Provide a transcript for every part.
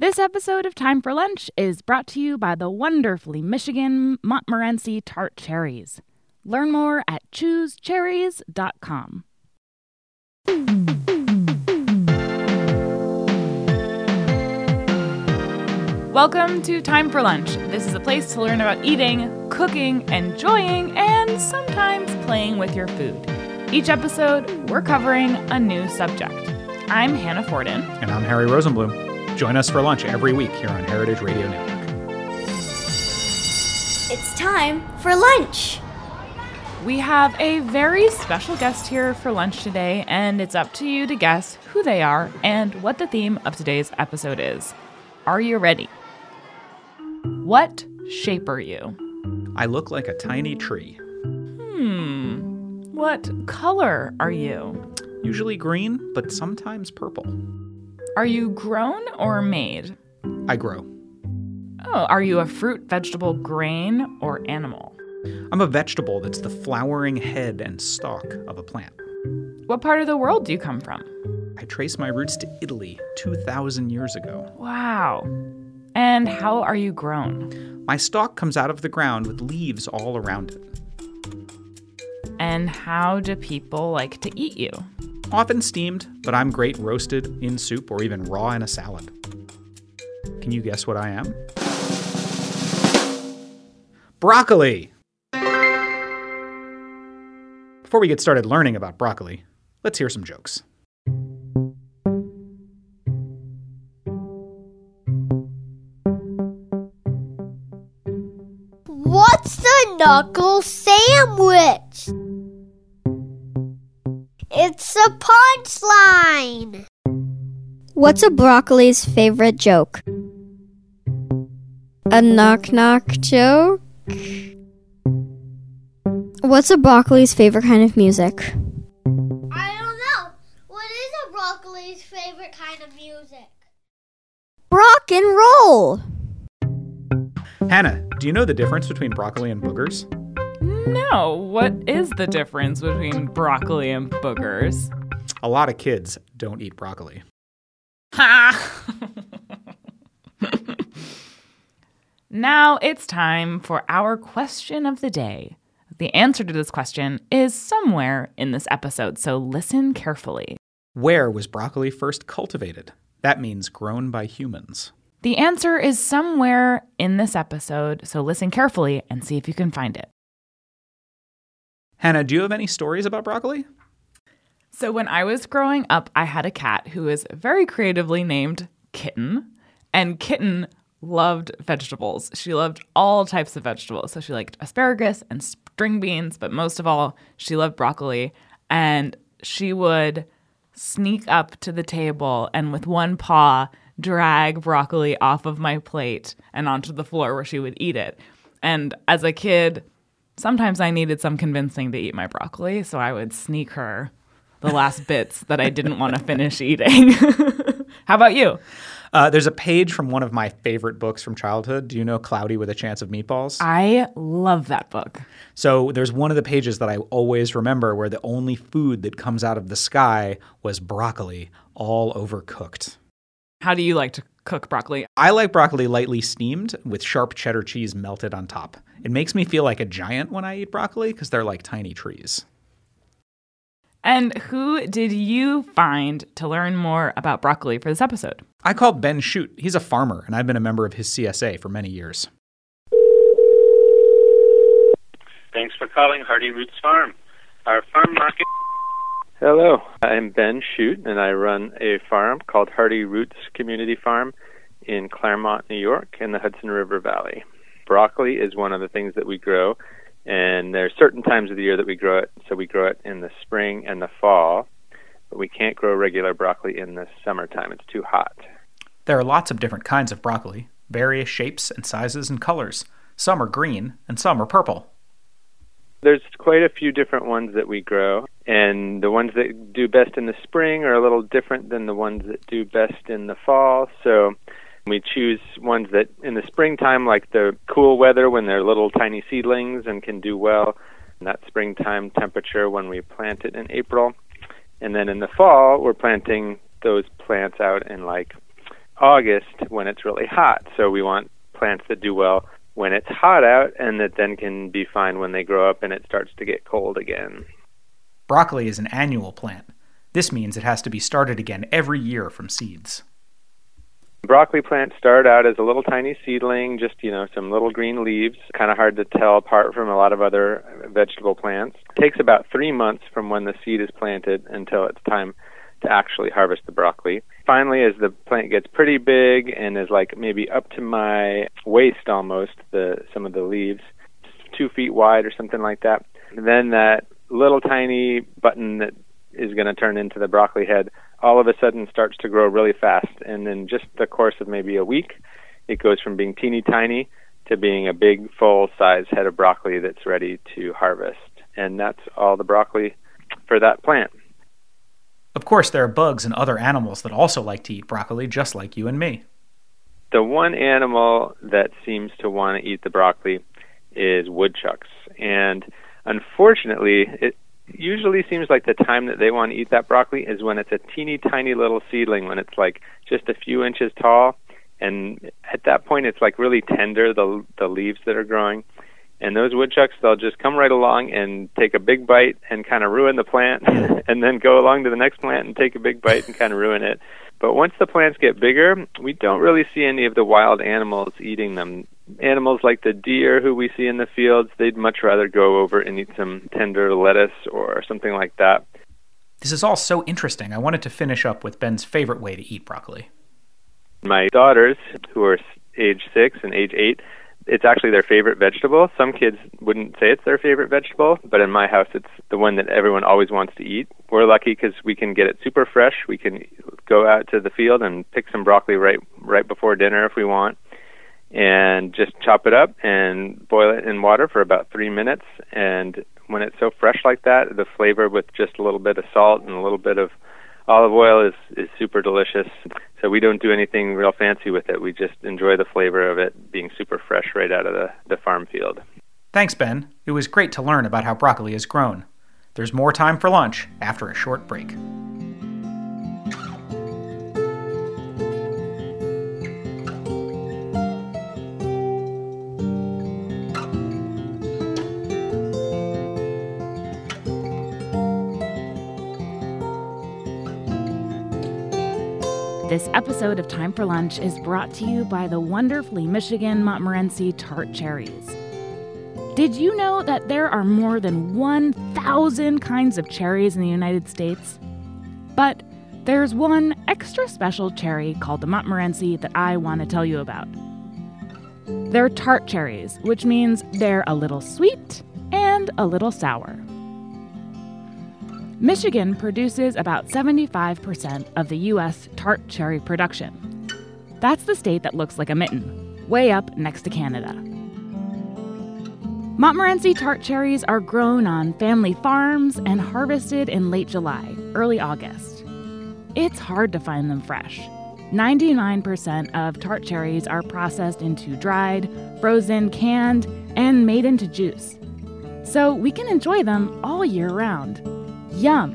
This episode of Time for Lunch is brought to you by the wonderfully Michigan Montmorency Tart Cherries. Learn more at choosecherries.com. Welcome to Time for Lunch. This is a place to learn about eating, cooking, enjoying, and sometimes playing with your food. Each episode, we're covering a new subject. I'm Hannah Fordin. And I'm Harry Rosenblum. Join us for lunch every week here on Heritage Radio Network. It's time for lunch. We have a very special guest here for lunch today, and it's up to you to guess who they are and what the theme of today's episode is. Are you ready? What shape are you? I look like a tiny tree. Hmm. What color are you? Usually green, but sometimes purple. Are you grown or made? I grow. Oh, are you a fruit, vegetable, grain, or animal? I'm a vegetable that's the flowering head and stalk of a plant. What part of the world do you come from? I trace my roots to Italy 2,000 years ago. Wow. And how are you grown? My stalk comes out of the ground with leaves all around it. And how do people like to eat you? Often steamed, but I'm great roasted in soup or even raw in a salad. Can you guess what I am? Broccoli! Before we get started learning about broccoli, let's hear some jokes. What's the knuckle sandwich? It's a punchline. What's a broccoli's favorite joke? A knock knock joke? What's a broccoli's favorite kind of music? I don't know. What is a broccoli's favorite kind of music? Rock and roll! Hannah, do you know the difference between broccoli and boogers? No. What is the difference between broccoli and boogers? A lot of kids don't eat broccoli. Ha! now it's time for our question of the day. The answer to this question is somewhere in this episode, so listen carefully. Where was broccoli first cultivated? That means grown by humans. The answer is somewhere in this episode, so listen carefully and see if you can find it. Hannah, do you have any stories about broccoli? So, when I was growing up, I had a cat who was very creatively named Kitten, and Kitten loved vegetables. She loved all types of vegetables. So, she liked asparagus and string beans, but most of all, she loved broccoli. And she would sneak up to the table and with one paw drag broccoli off of my plate and onto the floor where she would eat it. And as a kid, sometimes I needed some convincing to eat my broccoli, so I would sneak her the last bits that I didn't want to finish eating. How about you? Uh, there's a page from one of my favorite books from childhood. Do you know Cloudy with a Chance of Meatballs? I love that book. So there's one of the pages that I always remember where the only food that comes out of the sky was broccoli, all overcooked. How do you like to cook broccoli? I like broccoli lightly steamed with sharp cheddar cheese melted on top. It makes me feel like a giant when I eat broccoli because they're like tiny trees. And who did you find to learn more about broccoli for this episode? I called Ben Shute. He's a farmer, and I've been a member of his CSA for many years. Thanks for calling Hearty Roots Farm. Our farm market. Hello, I'm Ben Shute, and I run a farm called Hearty Roots Community Farm in Clermont, New York, in the Hudson River Valley. Broccoli is one of the things that we grow, and there are certain times of the year that we grow it. So we grow it in the spring and the fall, but we can't grow regular broccoli in the summertime. It's too hot. There are lots of different kinds of broccoli, various shapes and sizes and colors. Some are green, and some are purple. There's quite a few different ones that we grow, and the ones that do best in the spring are a little different than the ones that do best in the fall. So we choose ones that in the springtime, like the cool weather when they're little tiny seedlings and can do well in that springtime temperature when we plant it in April. And then in the fall, we're planting those plants out in like August when it's really hot. So we want plants that do well when it's hot out and that then can be fine when they grow up and it starts to get cold again. Broccoli is an annual plant. This means it has to be started again every year from seeds. Broccoli plants start out as a little tiny seedling, just, you know, some little green leaves, kind of hard to tell apart from a lot of other vegetable plants. It takes about three months from when the seed is planted until it's time to actually harvest the broccoli. Finally, as the plant gets pretty big and is like maybe up to my waist almost, the some of the leaves, two feet wide or something like that, then that little tiny button that is going to turn into the broccoli head all of a sudden starts to grow really fast. And in just the course of maybe a week, it goes from being teeny tiny to being a big full size head of broccoli that's ready to harvest. And that's all the broccoli for that plant. Of course, there are bugs and other animals that also like to eat broccoli, just like you and me. The one animal that seems to want to eat the broccoli is woodchucks. And unfortunately, it usually seems like the time that they want to eat that broccoli is when it's a teeny tiny little seedling, when it's like just a few inches tall. And at that point, it's like really tender, the, the leaves that are growing. And those woodchucks, they'll just come right along and take a big bite and kind of ruin the plant, and then go along to the next plant and take a big bite and kind of ruin it. But once the plants get bigger, we don't really see any of the wild animals eating them. Animals like the deer who we see in the fields, they'd much rather go over and eat some tender lettuce or something like that. This is all so interesting. I wanted to finish up with Ben's favorite way to eat broccoli. My daughters, who are age six and age eight, it's actually their favorite vegetable. Some kids wouldn't say it's their favorite vegetable, but in my house, it's the one that everyone always wants to eat. We're lucky because we can get it super fresh. We can go out to the field and pick some broccoli right right before dinner if we want, and just chop it up and boil it in water for about three minutes. And when it's so fresh like that, the flavor with just a little bit of salt and a little bit of olive oil is is super delicious. So we don't do anything real fancy with it. We just enjoy the flavor of it being super fresh right out of the, the farm field. Thanks, Ben. It was great to learn about how broccoli is grown. There's more time for lunch after a short break. This episode of Time for Lunch is brought to you by the wonderfully Michigan Montmorency tart cherries. Did you know that there are more than 1,000 kinds of cherries in the United States? But there's one extra special cherry called the Montmorency that I want to tell you about. They're tart cherries, which means they're a little sweet and a little sour. Michigan produces about 75% of the U.S. tart cherry production. That's the state that looks like a mitten, way up next to Canada. Montmorency tart cherries are grown on family farms and harvested in late July, early August. It's hard to find them fresh. 99% of tart cherries are processed into dried, frozen, canned, and made into juice. So we can enjoy them all year round. Yum!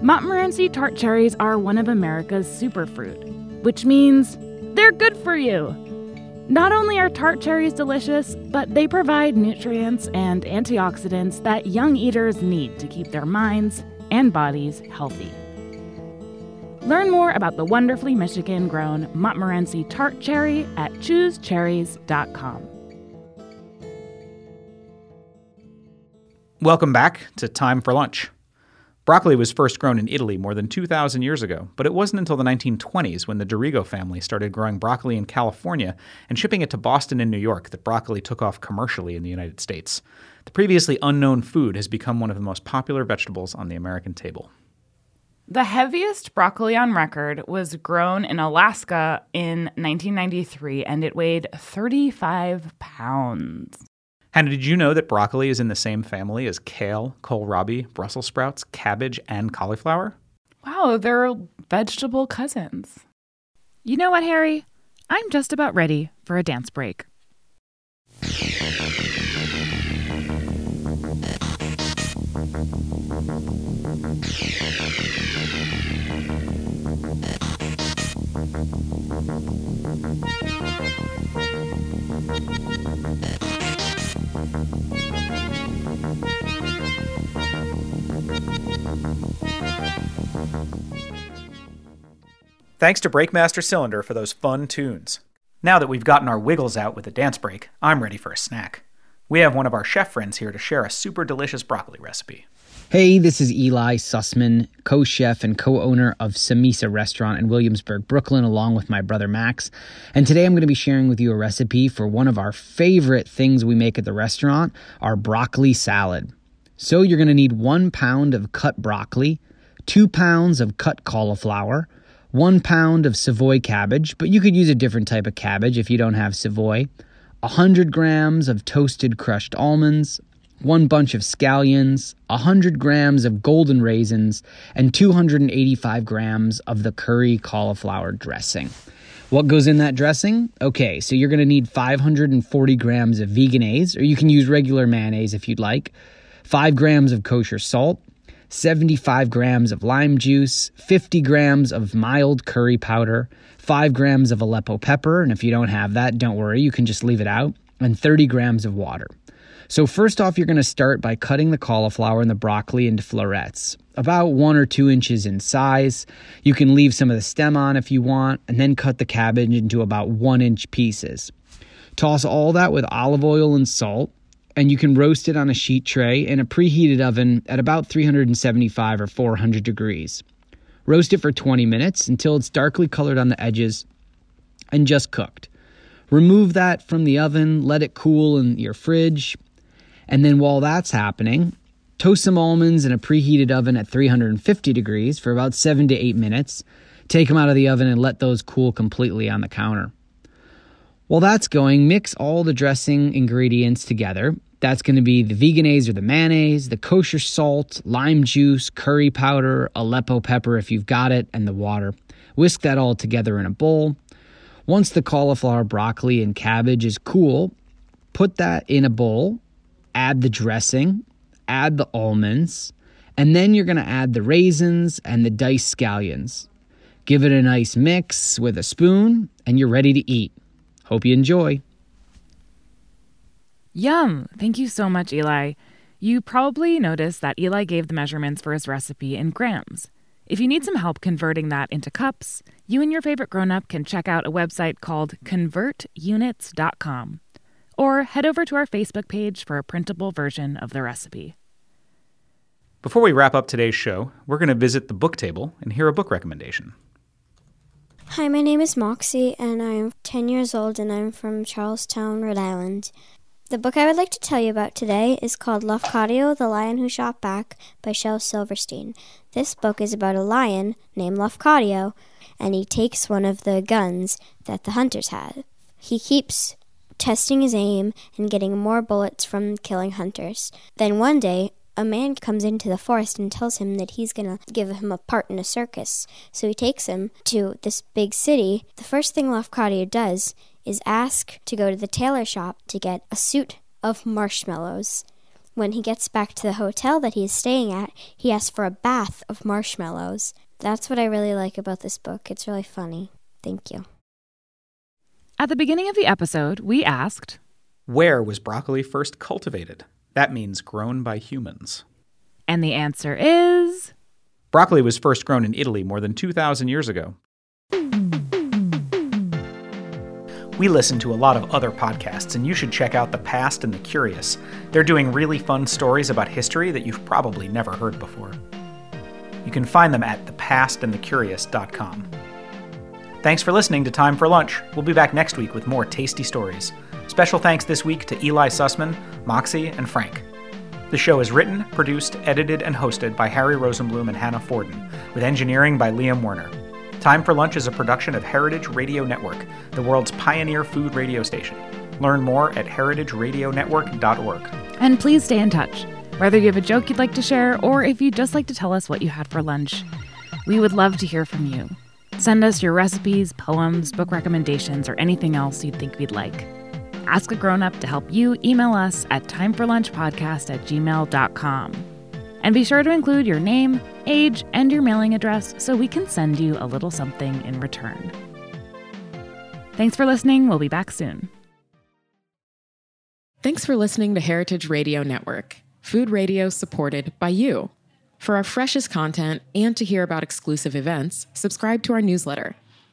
Montmorency tart cherries are one of America's superfruit, which means they're good for you. Not only are tart cherries delicious, but they provide nutrients and antioxidants that young eaters need to keep their minds and bodies healthy. Learn more about the wonderfully Michigan grown Montmorency tart cherry at choosecherries.com. Welcome back to Time for Lunch. Broccoli was first grown in Italy more than 2,000 years ago, but it wasn't until the 1920s when the D'Arrigo family started growing broccoli in California and shipping it to Boston and New York that broccoli took off commercially in the United States. The previously unknown food has become one of the most popular vegetables on the American table. The heaviest broccoli on record was grown in Alaska in 1993 and it weighed 35 pounds. Hannah, did you know that broccoli is in the same family as kale, kohlrabi, Brussels sprouts, cabbage, and cauliflower? Wow, they're vegetable cousins. You know what, Harry? I'm just about ready for a dance break. Thanks to Breakmaster Cylinder for those fun tunes. Now that we've gotten our wiggles out with the dance break, I'm ready for a snack. We have one of our chef friends here to share a super delicious broccoli recipe. Hey, this is Eli Sussman, co chef and co owner of Samesa Restaurant in Williamsburg, Brooklyn, along with my brother Max. And today I'm going to be sharing with you a recipe for one of our favorite things we make at the restaurant our broccoli salad. So, you're going to need one pound of cut broccoli, two pounds of cut cauliflower, one pound of Savoy cabbage, but you could use a different type of cabbage if you don't have Savoy, 100 grams of toasted crushed almonds, one bunch of scallions, 100 grams of golden raisins, and 285 grams of the curry cauliflower dressing. What goes in that dressing? Okay, so you're to need 540 grams of Vegenaise, or you can use regular mayonnaise if you'd like, 5 grams of kosher salt, 75 grams of lime juice, 50 grams of mild curry powder, 5 grams of Aleppo pepper, and if you don't have that, don't worry, you can just leave it out, and 30 grams of water. So, first off, you're going to start by cutting the cauliflower and the broccoli into florets, about one or two inches in size. You can leave some of the stem on if you want, and then cut the cabbage into about one inch pieces. Toss all that with olive oil and salt, and you can roast it on a sheet tray in a preheated oven at about 375 or 400 degrees. Roast it for 20 minutes until it's darkly colored on the edges and just cooked. Remove that from the oven, let it cool in your fridge, and then while that's happening, toast some almonds in a preheated oven at 350 degrees for about 7 to 8 minutes. Take them out of the oven and let those cool completely on the counter. While that's going, mix all the dressing ingredients together. That's going to be the Vegenaise or the mayonnaise, the kosher salt, lime juice, curry powder, Aleppo pepper if you've got it, and the water. Whisk that all together in a bowl. Once the cauliflower, broccoli, and cabbage is cool, put that in a bowl, add the dressing, add the almonds, and then you're going to add the raisins and the diced scallions. Give it a nice mix with a spoon, and you're ready to eat. Hope you enjoy. Yum! Thank you so much, Eli. You probably noticed that Eli gave the measurements for his recipe in grams. If you need some help converting that into cups, you and your favorite grown up can check out a website called convertunits.com or head over to our Facebook page for a printable version of the recipe. Before we wrap up today's show, we're going to visit the book table and hear a book recommendation. Hi, my name is Moxie, and I'm 10 years old, and I'm from Charlestown, Rhode Island. The book I would like to tell you about today is called Lafcadio, the Lion Who Shot Back by Shel Silverstein. This book is about a lion named Lafcadio, and he takes one of the guns that the hunters have. He keeps testing his aim and getting more bullets from killing hunters. Then one day, a man comes into the forest and tells him that he's going to give him a part in a circus. So he takes him to this big city. The first thing Lafcadio does is ask to go to the tailor shop to get a suit of marshmallows. When he gets back to the hotel that he is staying at, he asks for a bath of marshmallows. That's what I really like about this book. It's really funny. Thank you. At the beginning of the episode, we asked Where was broccoli first cultivated? That means grown by humans. And the answer is Broccoli was first grown in Italy more than 2,000 years ago. We listen to a lot of other podcasts, and you should check out The Past and the Curious. They're doing really fun stories about history that you've probably never heard before. You can find them at thepastandthecurious.com. Thanks for listening to Time for Lunch. We'll be back next week with more tasty stories. Special thanks this week to Eli Sussman, Moxie, and Frank. The show is written, produced, edited, and hosted by Harry Rosenblum and Hannah Fordin, with engineering by Liam Werner. Time for Lunch is a production of Heritage Radio Network, the world's pioneer food radio station. Learn more at heritageradionetwork.org. And please stay in touch. Whether you have a joke you'd like to share or if you'd just like to tell us what you had for lunch, we would love to hear from you. Send us your recipes, poems, book recommendations, or anything else you'd think we'd like. Ask a grown up to help you email us at timeforlunchpodcast at gmail.com. And be sure to include your name, age, and your mailing address so we can send you a little something in return. Thanks for listening. We'll be back soon. Thanks for listening to Heritage Radio Network, food radio supported by you. For our freshest content and to hear about exclusive events, subscribe to our newsletter.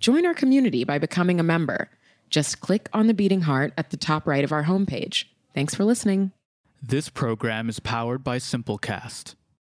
join our community by becoming a member. Just click on the beating heart at the top right of our homepage. Thanks for listening. This program is powered by Simplecast.